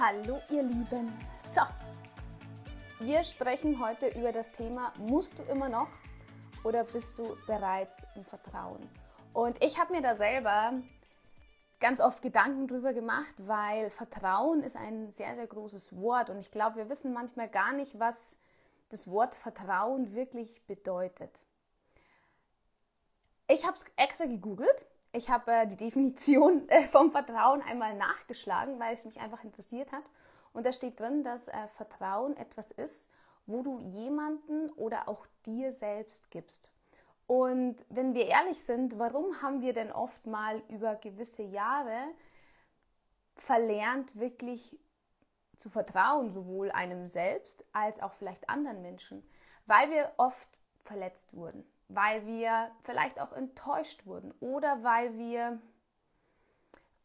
Hallo ihr Lieben. So, wir sprechen heute über das Thema, musst du immer noch oder bist du bereits im Vertrauen? Und ich habe mir da selber ganz oft Gedanken drüber gemacht, weil Vertrauen ist ein sehr, sehr großes Wort und ich glaube, wir wissen manchmal gar nicht, was das Wort Vertrauen wirklich bedeutet. Ich habe es extra gegoogelt. Ich habe äh, die Definition äh, vom Vertrauen einmal nachgeschlagen, weil es mich einfach interessiert hat. Und da steht drin, dass äh, Vertrauen etwas ist, wo du jemanden oder auch dir selbst gibst. Und wenn wir ehrlich sind, warum haben wir denn oft mal über gewisse Jahre verlernt, wirklich zu vertrauen, sowohl einem selbst als auch vielleicht anderen Menschen? Weil wir oft verletzt wurden, weil wir vielleicht auch enttäuscht wurden oder weil wir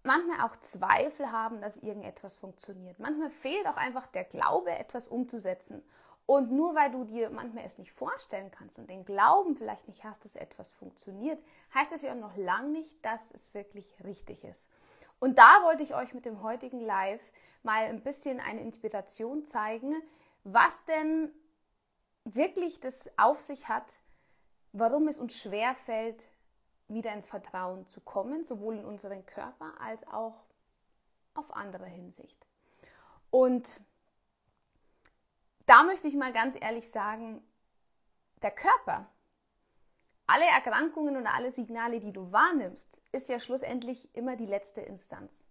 manchmal auch Zweifel haben, dass irgendetwas funktioniert. Manchmal fehlt auch einfach der Glaube, etwas umzusetzen. Und nur weil du dir manchmal es nicht vorstellen kannst und den Glauben vielleicht nicht hast, dass etwas funktioniert, heißt es ja noch lange nicht, dass es wirklich richtig ist. Und da wollte ich euch mit dem heutigen Live mal ein bisschen eine Inspiration zeigen, was denn wirklich das auf sich hat, warum es uns schwer fällt, wieder ins Vertrauen zu kommen, sowohl in unseren Körper als auch auf andere Hinsicht. Und da möchte ich mal ganz ehrlich sagen, der Körper, alle Erkrankungen und alle Signale, die du wahrnimmst, ist ja schlussendlich immer die letzte Instanz.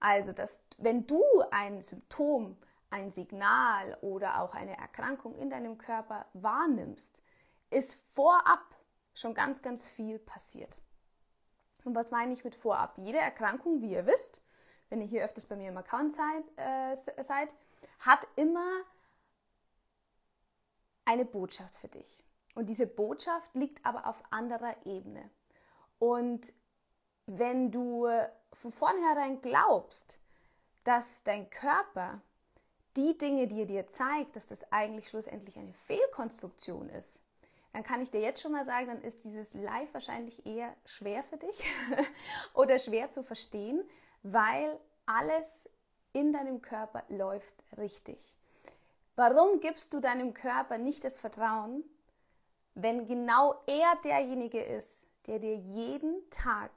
Also, dass, wenn du ein Symptom, ein Signal oder auch eine Erkrankung in deinem Körper wahrnimmst, ist vorab schon ganz, ganz viel passiert. Und was meine ich mit vorab? Jede Erkrankung, wie ihr wisst, wenn ihr hier öfters bei mir im Account seid, äh, seid hat immer eine Botschaft für dich. Und diese Botschaft liegt aber auf anderer Ebene. Und wenn du von vornherein glaubst, dass dein Körper die Dinge, die er dir zeigt, dass das eigentlich schlussendlich eine Fehlkonstruktion ist, dann kann ich dir jetzt schon mal sagen, dann ist dieses Live wahrscheinlich eher schwer für dich oder schwer zu verstehen, weil alles in deinem Körper läuft richtig. Warum gibst du deinem Körper nicht das Vertrauen, wenn genau er derjenige ist, der dir jeden Tag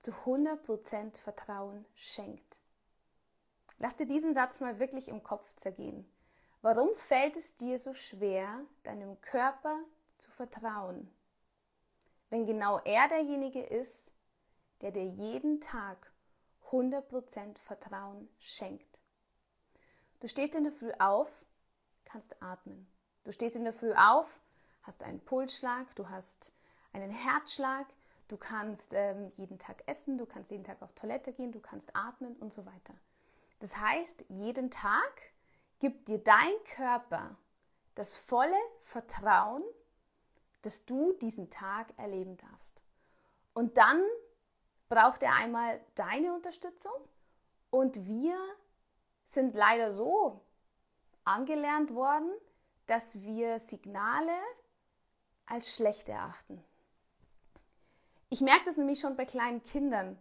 zu 100% Vertrauen schenkt? Lass dir diesen Satz mal wirklich im Kopf zergehen. Warum fällt es dir so schwer, deinem Körper zu vertrauen, wenn genau er derjenige ist, der dir jeden Tag 100% Vertrauen schenkt? Du stehst in der Früh auf kannst atmen. Du stehst in der Früh auf, hast einen Pulsschlag, du hast einen Herzschlag, du kannst ähm, jeden Tag essen, du kannst jeden Tag auf Toilette gehen, du kannst atmen und so weiter. Das heißt, jeden Tag gibt dir dein Körper das volle Vertrauen, dass du diesen Tag erleben darfst. Und dann braucht er einmal deine Unterstützung und wir sind leider so angelernt worden, dass wir Signale als schlecht erachten. Ich merke das nämlich schon bei kleinen Kindern,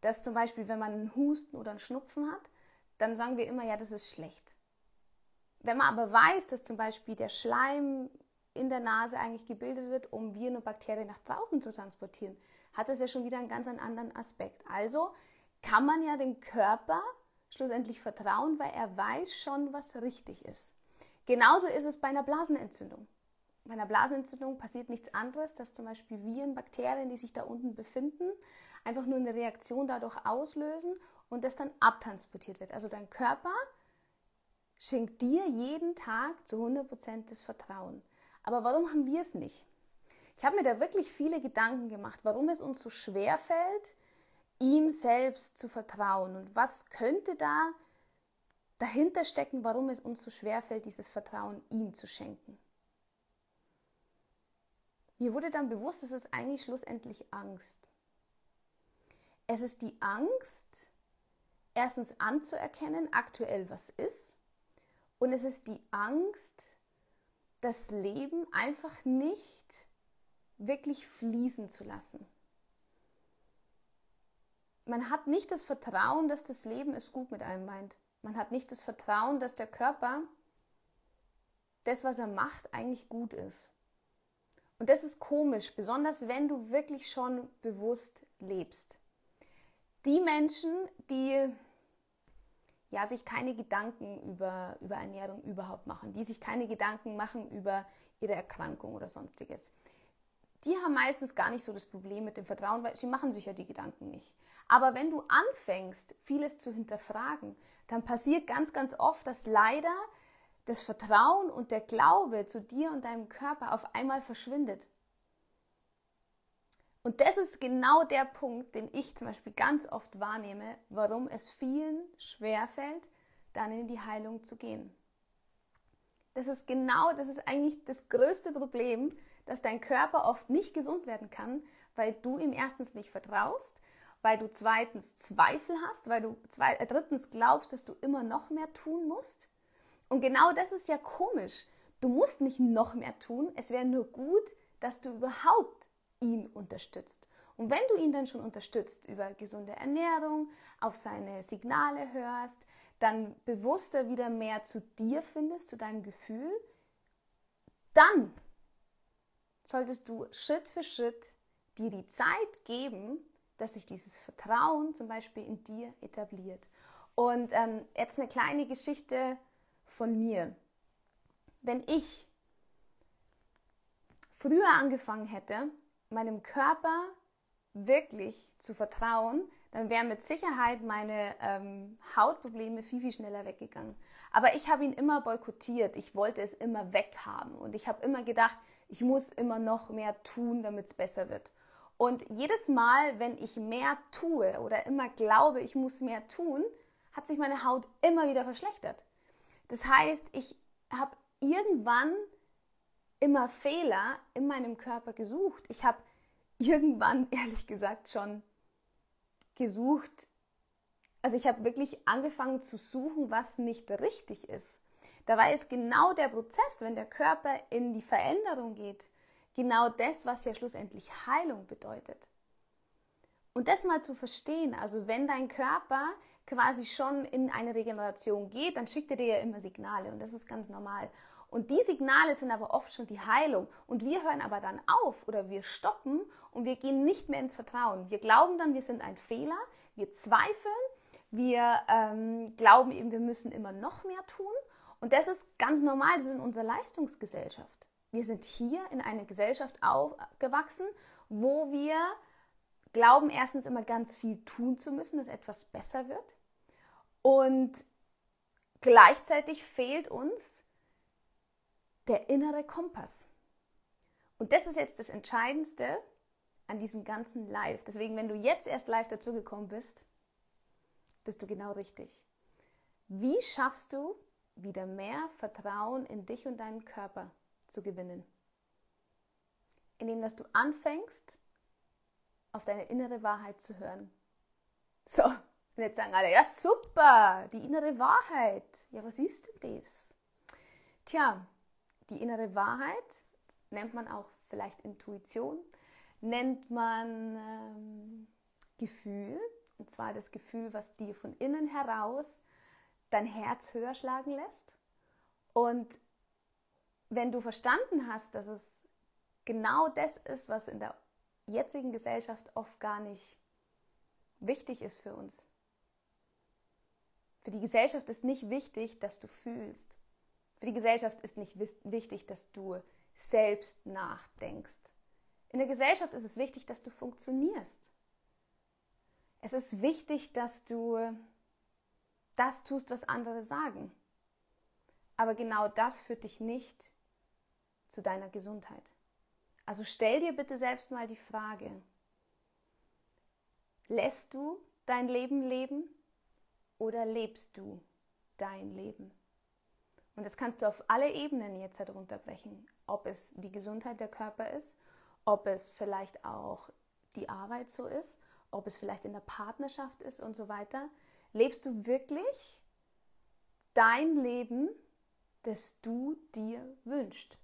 dass zum Beispiel, wenn man einen Husten oder einen Schnupfen hat, dann sagen wir immer, ja, das ist schlecht. Wenn man aber weiß, dass zum Beispiel der Schleim in der Nase eigentlich gebildet wird, um Viren und Bakterien nach draußen zu transportieren, hat das ja schon wieder einen ganz anderen Aspekt. Also kann man ja dem Körper schlussendlich vertrauen, weil er weiß schon, was richtig ist. Genauso ist es bei einer Blasenentzündung. Bei einer Blasenentzündung passiert nichts anderes, dass zum Beispiel Viren, Bakterien, die sich da unten befinden, einfach nur eine Reaktion dadurch auslösen und das dann abtransportiert wird. Also dein Körper schenkt dir jeden Tag zu 100% das Vertrauen. Aber warum haben wir es nicht? Ich habe mir da wirklich viele Gedanken gemacht, warum es uns so schwer fällt, ihm selbst zu vertrauen und was könnte da dahinter stecken, warum es uns so schwer fällt, dieses Vertrauen ihm zu schenken. Mir wurde dann bewusst, es ist eigentlich schlussendlich Angst. Es ist die Angst, erstens anzuerkennen, aktuell was ist, und es ist die Angst, das Leben einfach nicht wirklich fließen zu lassen man hat nicht das Vertrauen, dass das Leben es gut mit einem meint. Man hat nicht das Vertrauen, dass der Körper das, was er macht, eigentlich gut ist. Und das ist komisch, besonders wenn du wirklich schon bewusst lebst. Die Menschen, die ja, sich keine Gedanken über, über Ernährung überhaupt machen, die sich keine Gedanken machen über ihre Erkrankung oder sonstiges, die haben meistens gar nicht so das Problem mit dem Vertrauen, weil sie machen sich ja die Gedanken nicht. Aber wenn du anfängst, vieles zu hinterfragen, dann passiert ganz, ganz oft, dass leider das Vertrauen und der Glaube zu dir und deinem Körper auf einmal verschwindet. Und das ist genau der Punkt, den ich zum Beispiel ganz oft wahrnehme, warum es vielen schwerfällt, dann in die Heilung zu gehen. Das ist genau, das ist eigentlich das größte Problem, dass dein Körper oft nicht gesund werden kann, weil du ihm erstens nicht vertraust, weil du zweitens Zweifel hast, weil du zwei, äh, drittens glaubst, dass du immer noch mehr tun musst und genau das ist ja komisch. Du musst nicht noch mehr tun. Es wäre nur gut, dass du überhaupt ihn unterstützt. Und wenn du ihn dann schon unterstützt über gesunde Ernährung, auf seine Signale hörst, dann bewusster wieder mehr zu dir findest, zu deinem Gefühl, dann solltest du Schritt für Schritt dir die Zeit geben, dass sich dieses Vertrauen zum Beispiel in dir etabliert. Und ähm, jetzt eine kleine Geschichte von mir. Wenn ich früher angefangen hätte, meinem Körper wirklich zu vertrauen, dann wären mit Sicherheit meine ähm, Hautprobleme viel, viel schneller weggegangen. Aber ich habe ihn immer boykottiert. Ich wollte es immer weghaben. Und ich habe immer gedacht, ich muss immer noch mehr tun, damit es besser wird. Und jedes Mal, wenn ich mehr tue oder immer glaube, ich muss mehr tun, hat sich meine Haut immer wieder verschlechtert. Das heißt, ich habe irgendwann immer Fehler in meinem Körper gesucht. Ich habe irgendwann, ehrlich gesagt, schon gesucht, also ich habe wirklich angefangen zu suchen, was nicht richtig ist. Dabei ist genau der Prozess, wenn der Körper in die Veränderung geht, genau das, was ja schlussendlich Heilung bedeutet. Und das mal zu verstehen, also wenn dein Körper quasi schon in eine Regeneration geht, dann schickt er dir ja immer Signale und das ist ganz normal. Und die Signale sind aber oft schon die Heilung. Und wir hören aber dann auf oder wir stoppen und wir gehen nicht mehr ins Vertrauen. Wir glauben dann, wir sind ein Fehler, wir zweifeln, wir ähm, glauben eben, wir müssen immer noch mehr tun. Und das ist ganz normal, das ist in unserer Leistungsgesellschaft. Wir sind hier in einer Gesellschaft aufgewachsen, wo wir glauben erstens immer ganz viel tun zu müssen, dass etwas besser wird. Und gleichzeitig fehlt uns der innere Kompass. Und das ist jetzt das Entscheidendste an diesem ganzen Live. Deswegen, wenn du jetzt erst live dazugekommen bist, bist du genau richtig. Wie schaffst du wieder mehr Vertrauen in dich und deinen Körper zu gewinnen? Indem dass du anfängst, auf deine innere Wahrheit zu hören. So, und jetzt sagen alle, ja super, die innere Wahrheit. Ja, was ist denn das? Tja, die innere Wahrheit nennt man auch vielleicht Intuition, nennt man ähm, Gefühl, und zwar das Gefühl, was dir von innen heraus dein Herz höher schlagen lässt. Und wenn du verstanden hast, dass es genau das ist, was in der jetzigen Gesellschaft oft gar nicht wichtig ist für uns. Für die Gesellschaft ist nicht wichtig, dass du fühlst. Für die Gesellschaft ist nicht wichtig, dass du selbst nachdenkst. In der Gesellschaft ist es wichtig, dass du funktionierst. Es ist wichtig, dass du das tust, was andere sagen. Aber genau das führt dich nicht zu deiner Gesundheit. Also stell dir bitte selbst mal die Frage, lässt du dein Leben leben oder lebst du dein Leben? Und das kannst du auf alle Ebenen jetzt herunterbrechen. Ob es die Gesundheit der Körper ist, ob es vielleicht auch die Arbeit so ist, ob es vielleicht in der Partnerschaft ist und so weiter. Lebst du wirklich dein Leben, das du dir wünschst?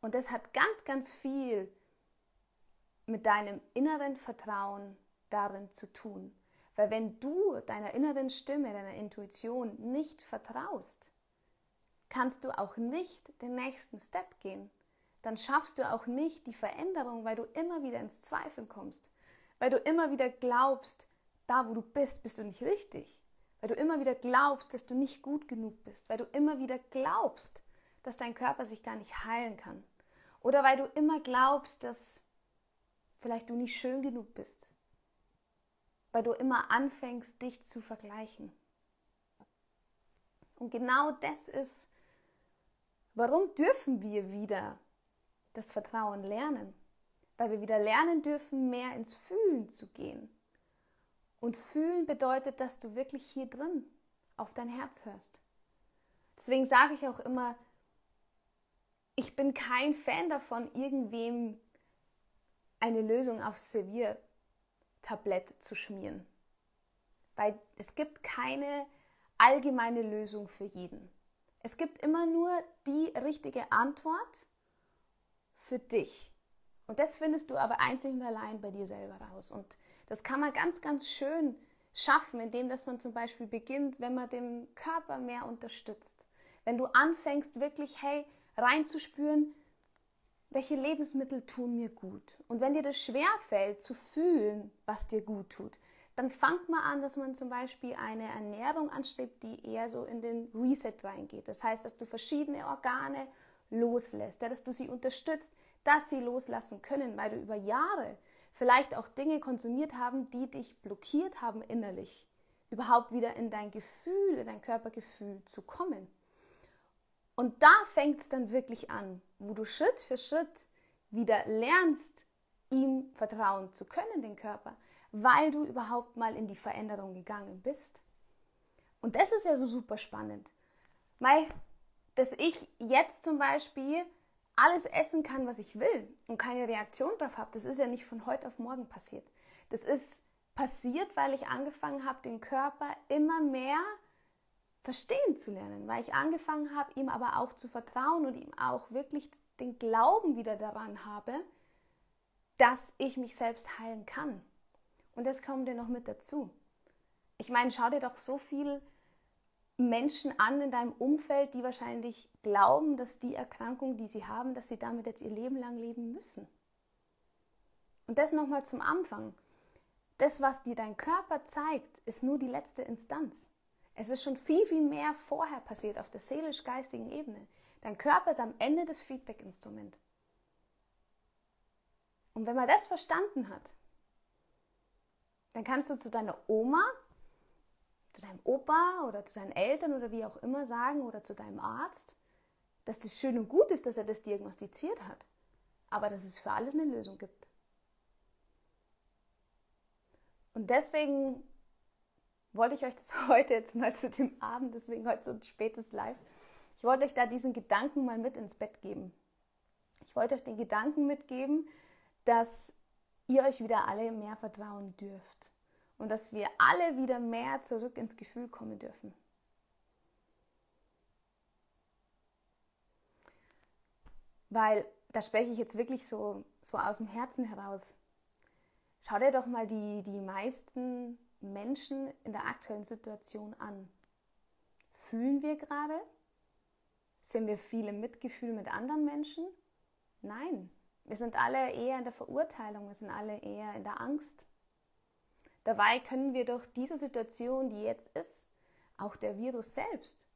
Und das hat ganz, ganz viel mit deinem inneren Vertrauen darin zu tun. Weil wenn du deiner inneren Stimme, deiner Intuition nicht vertraust, kannst du auch nicht den nächsten Step gehen. Dann schaffst du auch nicht die Veränderung, weil du immer wieder ins Zweifeln kommst. Weil du immer wieder glaubst, da wo du bist, bist du nicht richtig. Weil du immer wieder glaubst, dass du nicht gut genug bist. Weil du immer wieder glaubst, dass dein Körper sich gar nicht heilen kann. Oder weil du immer glaubst, dass vielleicht du nicht schön genug bist. Weil du immer anfängst, dich zu vergleichen. Und genau das ist, warum dürfen wir wieder das Vertrauen lernen? Weil wir wieder lernen dürfen, mehr ins Fühlen zu gehen. Und fühlen bedeutet, dass du wirklich hier drin auf dein Herz hörst. Deswegen sage ich auch immer, ich bin kein Fan davon, irgendwem eine Lösung aufs Serviertablett zu schmieren. Weil es gibt keine allgemeine Lösung für jeden. Es gibt immer nur die richtige Antwort für dich. Und das findest du aber einzig und allein bei dir selber raus. Und das kann man ganz, ganz schön schaffen, indem dass man zum Beispiel beginnt, wenn man den Körper mehr unterstützt. Wenn du anfängst, wirklich, hey, reinzuspüren, welche Lebensmittel tun mir gut. Und wenn dir das schwer fällt, zu fühlen, was dir gut tut, dann fangt mal an, dass man zum Beispiel eine Ernährung anstrebt, die eher so in den Reset reingeht. Das heißt, dass du verschiedene Organe loslässt, dass du sie unterstützt, dass sie loslassen können, weil du über Jahre vielleicht auch Dinge konsumiert haben, die dich blockiert haben innerlich, überhaupt wieder in dein Gefühl, in dein Körpergefühl zu kommen. Und da fängt es dann wirklich an, wo du Schritt für Schritt wieder lernst, ihm vertrauen zu können, den Körper, weil du überhaupt mal in die Veränderung gegangen bist. Und das ist ja so super spannend, weil dass ich jetzt zum Beispiel alles essen kann, was ich will und keine Reaktion darauf habe, das ist ja nicht von heute auf morgen passiert. Das ist passiert, weil ich angefangen habe, den Körper immer mehr verstehen zu lernen, weil ich angefangen habe, ihm aber auch zu vertrauen und ihm auch wirklich den Glauben wieder daran habe, dass ich mich selbst heilen kann. Und das kommt dir noch mit dazu. Ich meine, schau dir doch so viele Menschen an in deinem Umfeld, die wahrscheinlich glauben, dass die Erkrankung, die sie haben, dass sie damit jetzt ihr Leben lang leben müssen. Und das nochmal zum Anfang. Das, was dir dein Körper zeigt, ist nur die letzte Instanz. Es ist schon viel, viel mehr vorher passiert auf der seelisch-geistigen Ebene. Dein Körper ist am Ende das Feedback-Instrument. Und wenn man das verstanden hat, dann kannst du zu deiner Oma, zu deinem Opa oder zu deinen Eltern oder wie auch immer sagen oder zu deinem Arzt, dass das schön und gut ist, dass er das diagnostiziert hat, aber dass es für alles eine Lösung gibt. Und deswegen wollte ich euch das heute jetzt mal zu dem Abend, deswegen heute so ein spätes Live. Ich wollte euch da diesen Gedanken mal mit ins Bett geben. Ich wollte euch den Gedanken mitgeben, dass ihr euch wieder alle mehr vertrauen dürft und dass wir alle wieder mehr zurück ins Gefühl kommen dürfen. Weil da spreche ich jetzt wirklich so, so aus dem Herzen heraus. Schau dir doch mal die, die meisten Menschen in der aktuellen Situation an? Fühlen wir gerade? Sind wir viel im Mitgefühl mit anderen Menschen? Nein, wir sind alle eher in der Verurteilung, wir sind alle eher in der Angst. Dabei können wir durch diese Situation, die jetzt ist, auch der Virus selbst,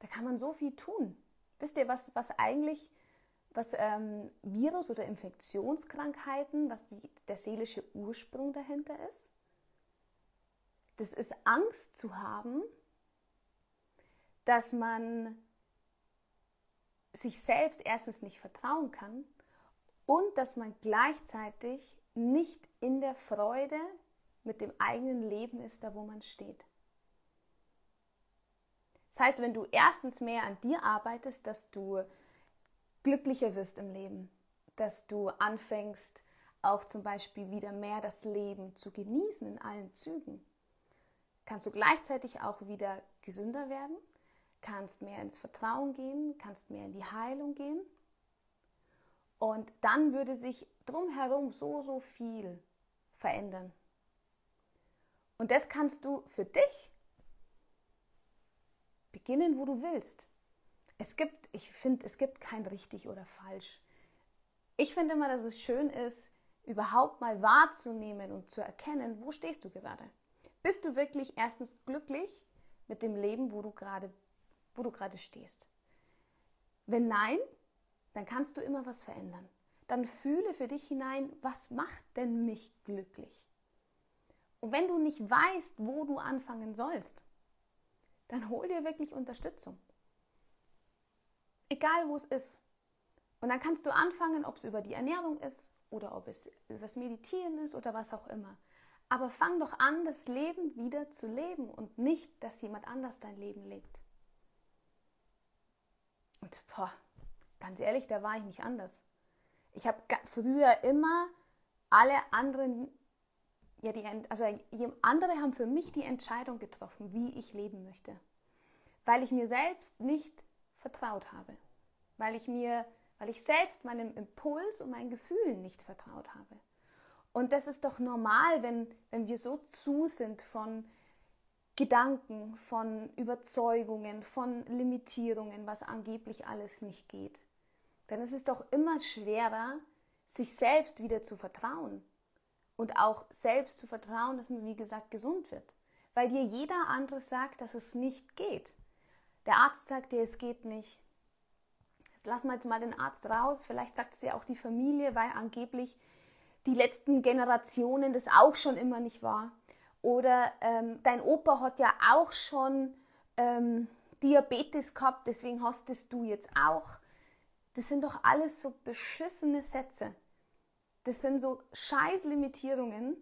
da kann man so viel tun. Wisst ihr, was, was eigentlich, was ähm, Virus oder Infektionskrankheiten, was die, der seelische Ursprung dahinter ist? Das ist Angst zu haben, dass man sich selbst erstens nicht vertrauen kann und dass man gleichzeitig nicht in der Freude mit dem eigenen Leben ist, da wo man steht. Das heißt, wenn du erstens mehr an dir arbeitest, dass du glücklicher wirst im Leben, dass du anfängst, auch zum Beispiel wieder mehr das Leben zu genießen in allen Zügen, kannst du gleichzeitig auch wieder gesünder werden, kannst mehr ins Vertrauen gehen, kannst mehr in die Heilung gehen. Und dann würde sich drumherum so, so viel verändern. Und das kannst du für dich beginnen, wo du willst. Es gibt, ich finde, es gibt kein richtig oder falsch. Ich finde immer, dass es schön ist, überhaupt mal wahrzunehmen und zu erkennen, wo stehst du gerade. Bist du wirklich erstens glücklich mit dem Leben, wo du gerade, wo du gerade stehst? Wenn nein, dann kannst du immer was verändern. Dann fühle für dich hinein, was macht denn mich glücklich? Und wenn du nicht weißt, wo du anfangen sollst, dann hol dir wirklich Unterstützung. Egal wo es ist. Und dann kannst du anfangen, ob es über die Ernährung ist oder ob es über das Meditieren ist oder was auch immer. Aber fang doch an, das Leben wieder zu leben und nicht, dass jemand anders dein Leben lebt. Und boah, ganz ehrlich, da war ich nicht anders. Ich habe früher immer alle anderen, ja, die, also andere haben für mich die Entscheidung getroffen, wie ich leben möchte. Weil ich mir selbst nicht vertraut habe. Weil ich mir, weil ich selbst meinem Impuls und meinen Gefühlen nicht vertraut habe. Und das ist doch normal, wenn, wenn wir so zu sind von Gedanken, von Überzeugungen, von Limitierungen, was angeblich alles nicht geht. Denn es ist doch immer schwerer, sich selbst wieder zu vertrauen. Und auch selbst zu vertrauen, dass man, wie gesagt, gesund wird. Weil dir jeder andere sagt, dass es nicht geht. Der Arzt sagt dir, es geht nicht. Jetzt lassen wir jetzt mal den Arzt raus. Vielleicht sagt es ja auch die Familie, weil angeblich die letzten Generationen das auch schon immer nicht war. Oder ähm, dein Opa hat ja auch schon ähm, Diabetes gehabt, deswegen hast es du jetzt auch. Das sind doch alles so beschissene Sätze. Das sind so Scheißlimitierungen,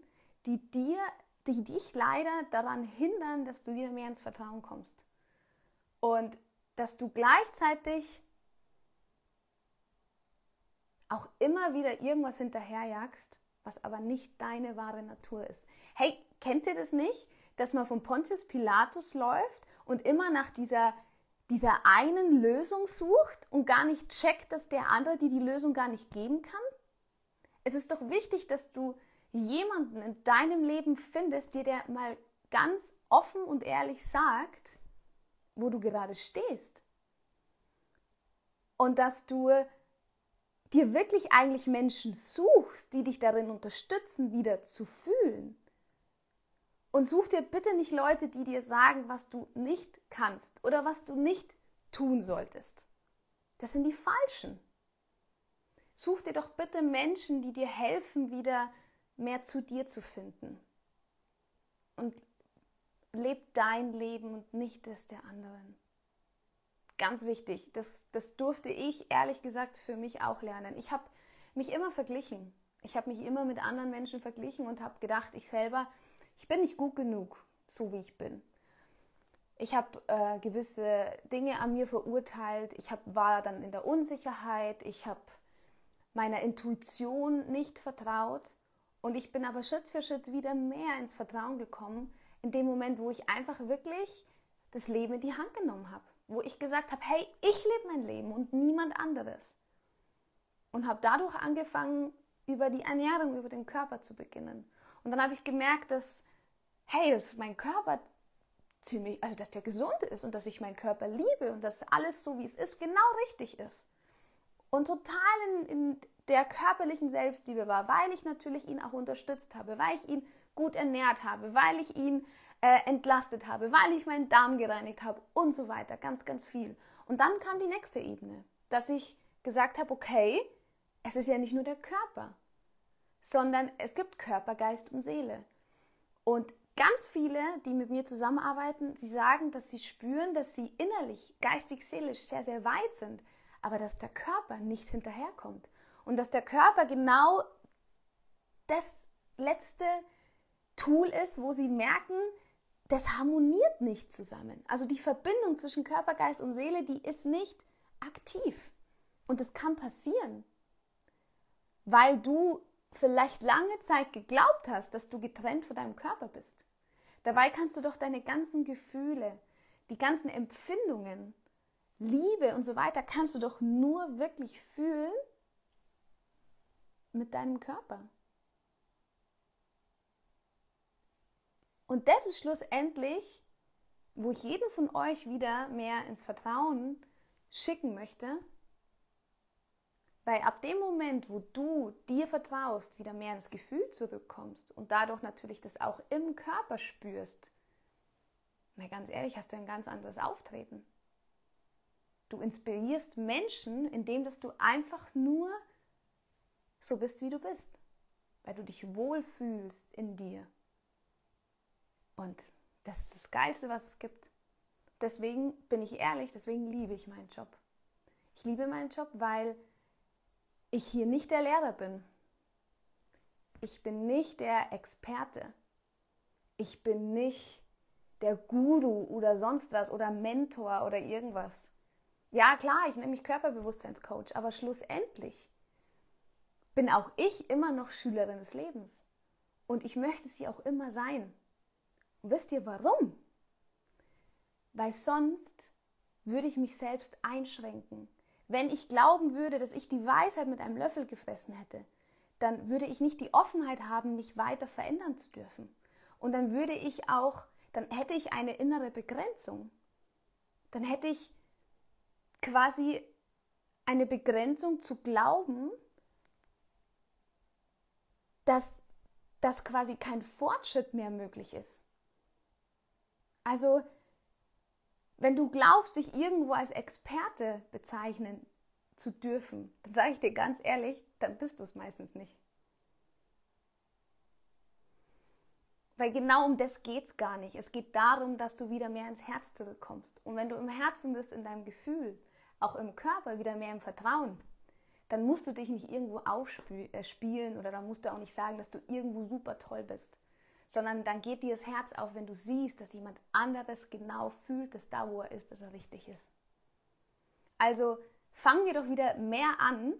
die dir, die dich leider daran hindern, dass du wieder mehr ins Vertrauen kommst. Und dass du gleichzeitig auch immer wieder irgendwas hinterherjagst, was aber nicht deine wahre Natur ist. Hey, kennt ihr das nicht, dass man von Pontius Pilatus läuft und immer nach dieser, dieser einen Lösung sucht und gar nicht checkt, dass der andere dir die Lösung gar nicht geben kann? Es ist doch wichtig, dass du jemanden in deinem Leben findest, dir der mal ganz offen und ehrlich sagt, wo du gerade stehst. Und dass du dir wirklich eigentlich Menschen suchst, die dich darin unterstützen, wieder zu fühlen. Und such dir bitte nicht Leute, die dir sagen, was du nicht kannst oder was du nicht tun solltest. Das sind die Falschen. Such dir doch bitte Menschen, die dir helfen, wieder mehr zu dir zu finden. Und leb dein Leben und nicht das der anderen. Ganz wichtig, das, das durfte ich ehrlich gesagt für mich auch lernen. Ich habe mich immer verglichen. Ich habe mich immer mit anderen Menschen verglichen und habe gedacht, ich selber, ich bin nicht gut genug, so wie ich bin. Ich habe äh, gewisse Dinge an mir verurteilt. Ich hab, war dann in der Unsicherheit. Ich habe meiner Intuition nicht vertraut. Und ich bin aber Schritt für Schritt wieder mehr ins Vertrauen gekommen, in dem Moment, wo ich einfach wirklich das Leben in die Hand genommen habe wo ich gesagt habe, hey, ich lebe mein Leben und niemand anderes. Und habe dadurch angefangen, über die Ernährung, über den Körper zu beginnen. Und dann habe ich gemerkt, dass, hey, dass mein Körper ziemlich, also dass der gesund ist und dass ich meinen Körper liebe und dass alles so, wie es ist, genau richtig ist. Und total in, in der körperlichen Selbstliebe war, weil ich natürlich ihn auch unterstützt habe, weil ich ihn gut ernährt habe, weil ich ihn äh, entlastet habe, weil ich meinen Darm gereinigt habe und so weiter. Ganz, ganz viel. Und dann kam die nächste Ebene, dass ich gesagt habe, okay, es ist ja nicht nur der Körper, sondern es gibt Körper, Geist und Seele. Und ganz viele, die mit mir zusammenarbeiten, sie sagen, dass sie spüren, dass sie innerlich, geistig, seelisch sehr, sehr weit sind, aber dass der Körper nicht hinterherkommt. Und dass der Körper genau das letzte Tool ist, wo sie merken, das harmoniert nicht zusammen. Also die Verbindung zwischen Körper, Geist und Seele, die ist nicht aktiv. Und das kann passieren, weil du vielleicht lange Zeit geglaubt hast, dass du getrennt von deinem Körper bist. Dabei kannst du doch deine ganzen Gefühle, die ganzen Empfindungen, Liebe und so weiter, kannst du doch nur wirklich fühlen mit deinem Körper. Und das ist schlussendlich, wo ich jeden von euch wieder mehr ins Vertrauen schicken möchte, weil ab dem Moment, wo du dir vertraust, wieder mehr ins Gefühl zurückkommst und dadurch natürlich das auch im Körper spürst, na ganz ehrlich, hast du ein ganz anderes Auftreten. Du inspirierst Menschen, indem dass du einfach nur so bist, wie du bist, weil du dich wohlfühlst in dir. Und das ist das Geilste, was es gibt. Deswegen bin ich ehrlich, deswegen liebe ich meinen Job. Ich liebe meinen Job, weil ich hier nicht der Lehrer bin. Ich bin nicht der Experte. Ich bin nicht der Guru oder sonst was oder Mentor oder irgendwas. Ja, klar, ich nenne mich Körperbewusstseinscoach, aber schlussendlich bin auch ich immer noch Schülerin des Lebens. Und ich möchte sie auch immer sein. Wisst ihr warum? Weil sonst würde ich mich selbst einschränken. Wenn ich glauben würde, dass ich die Weisheit mit einem Löffel gefressen hätte, dann würde ich nicht die Offenheit haben, mich weiter verändern zu dürfen. Und dann würde ich auch, dann hätte ich eine innere Begrenzung. Dann hätte ich quasi eine Begrenzung zu glauben, dass, dass quasi kein Fortschritt mehr möglich ist. Also wenn du glaubst, dich irgendwo als Experte bezeichnen zu dürfen, dann sage ich dir ganz ehrlich, dann bist du es meistens nicht. Weil genau um das geht es gar nicht. Es geht darum, dass du wieder mehr ins Herz zurückkommst. Und wenn du im Herzen bist, in deinem Gefühl, auch im Körper wieder mehr im Vertrauen, dann musst du dich nicht irgendwo aufspielen äh, oder dann musst du auch nicht sagen, dass du irgendwo super toll bist sondern dann geht dir das Herz auf, wenn du siehst, dass jemand anderes genau fühlt, dass da, wo er ist, dass er richtig ist. Also fangen wir doch wieder mehr an,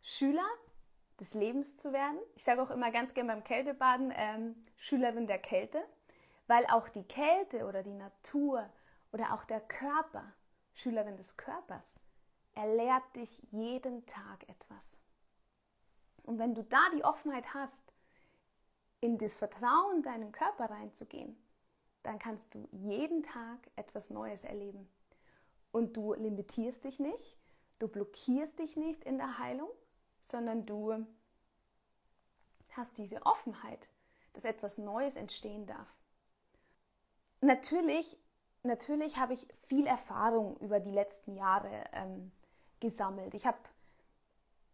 Schüler des Lebens zu werden. Ich sage auch immer ganz gerne beim Kältebaden ähm, Schülerin der Kälte, weil auch die Kälte oder die Natur oder auch der Körper, Schülerin des Körpers, er lehrt dich jeden Tag etwas. Und wenn du da die Offenheit hast, in das Vertrauen, deinen Körper reinzugehen, dann kannst du jeden Tag etwas Neues erleben. Und du limitierst dich nicht, du blockierst dich nicht in der Heilung, sondern du hast diese Offenheit, dass etwas Neues entstehen darf. Natürlich, natürlich habe ich viel Erfahrung über die letzten Jahre ähm, gesammelt. Ich habe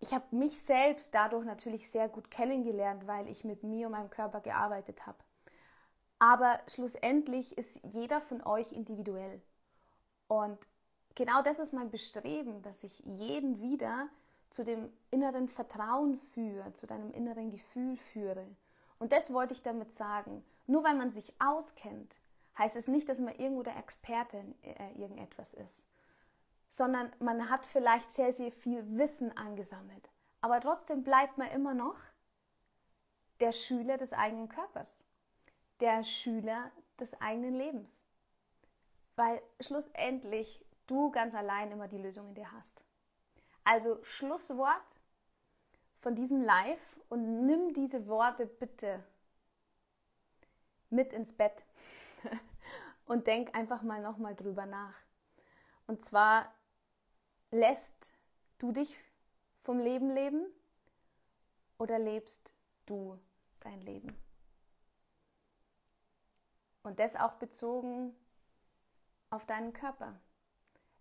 ich habe mich selbst dadurch natürlich sehr gut kennengelernt, weil ich mit mir und meinem Körper gearbeitet habe. Aber schlussendlich ist jeder von euch individuell. Und genau das ist mein Bestreben, dass ich jeden wieder zu dem inneren Vertrauen führe, zu deinem inneren Gefühl führe. Und das wollte ich damit sagen. Nur weil man sich auskennt, heißt es nicht, dass man irgendwo der Experte in äh, irgendetwas ist sondern man hat vielleicht sehr, sehr viel Wissen angesammelt. Aber trotzdem bleibt man immer noch der Schüler des eigenen Körpers, der Schüler des eigenen Lebens. Weil schlussendlich du ganz allein immer die Lösung in dir hast. Also Schlusswort von diesem Live und nimm diese Worte bitte mit ins Bett und denk einfach mal nochmal drüber nach. Und zwar Lässt du dich vom Leben leben oder lebst du dein Leben? Und das auch bezogen auf deinen Körper.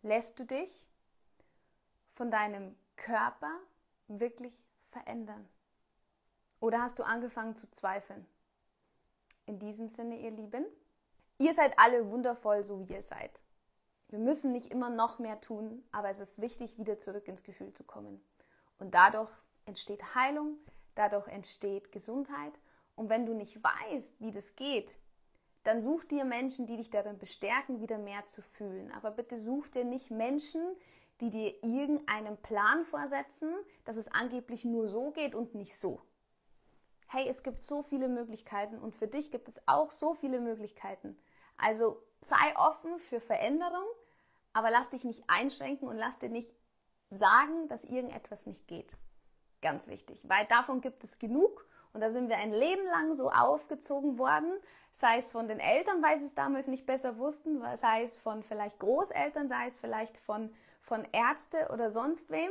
Lässt du dich von deinem Körper wirklich verändern? Oder hast du angefangen zu zweifeln? In diesem Sinne, ihr Lieben, ihr seid alle wundervoll, so wie ihr seid. Wir müssen nicht immer noch mehr tun, aber es ist wichtig, wieder zurück ins Gefühl zu kommen. Und dadurch entsteht Heilung, dadurch entsteht Gesundheit. Und wenn du nicht weißt, wie das geht, dann such dir Menschen, die dich darin bestärken, wieder mehr zu fühlen. Aber bitte such dir nicht Menschen, die dir irgendeinen Plan vorsetzen, dass es angeblich nur so geht und nicht so. Hey, es gibt so viele Möglichkeiten und für dich gibt es auch so viele Möglichkeiten. Also sei offen für Veränderung aber lass dich nicht einschränken und lass dir nicht sagen, dass irgendetwas nicht geht. Ganz wichtig, weil davon gibt es genug Und da sind wir ein Leben lang so aufgezogen worden, sei es von den Eltern, weil sie es damals nicht besser wussten, sei es von vielleicht Großeltern, sei es vielleicht von, von Ärzte oder sonst wem.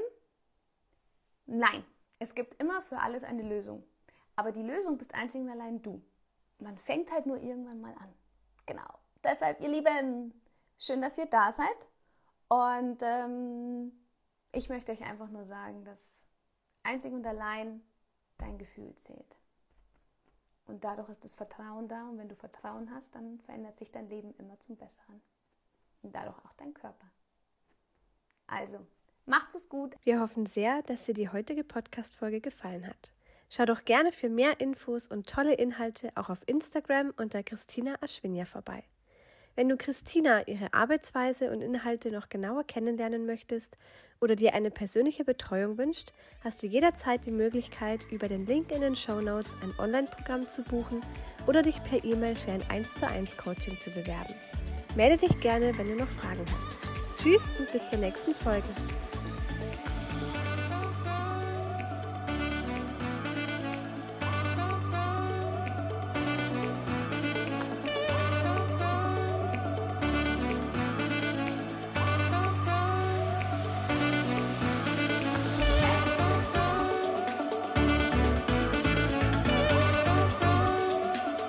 Nein, es gibt immer für alles eine Lösung. Aber die Lösung bist einzig und allein du. Man fängt halt nur irgendwann mal an. Genau. Deshalb, ihr Lieben, schön, dass ihr da seid. Und ähm, ich möchte euch einfach nur sagen, dass einzig und allein dein Gefühl zählt. Und dadurch ist das Vertrauen da. Und wenn du Vertrauen hast, dann verändert sich dein Leben immer zum Besseren. Und dadurch auch dein Körper. Also, macht's es gut. Wir hoffen sehr, dass dir die heutige Podcast-Folge gefallen hat. Schau doch gerne für mehr Infos und tolle Inhalte auch auf Instagram unter Christina Aschwinja vorbei. Wenn du Christina, ihre Arbeitsweise und Inhalte noch genauer kennenlernen möchtest oder dir eine persönliche Betreuung wünscht, hast du jederzeit die Möglichkeit, über den Link in den Show Notes ein Online-Programm zu buchen oder dich per E-Mail für ein 1 zu 1 Coaching zu bewerben. Melde dich gerne, wenn du noch Fragen hast. Tschüss und bis zur nächsten Folge.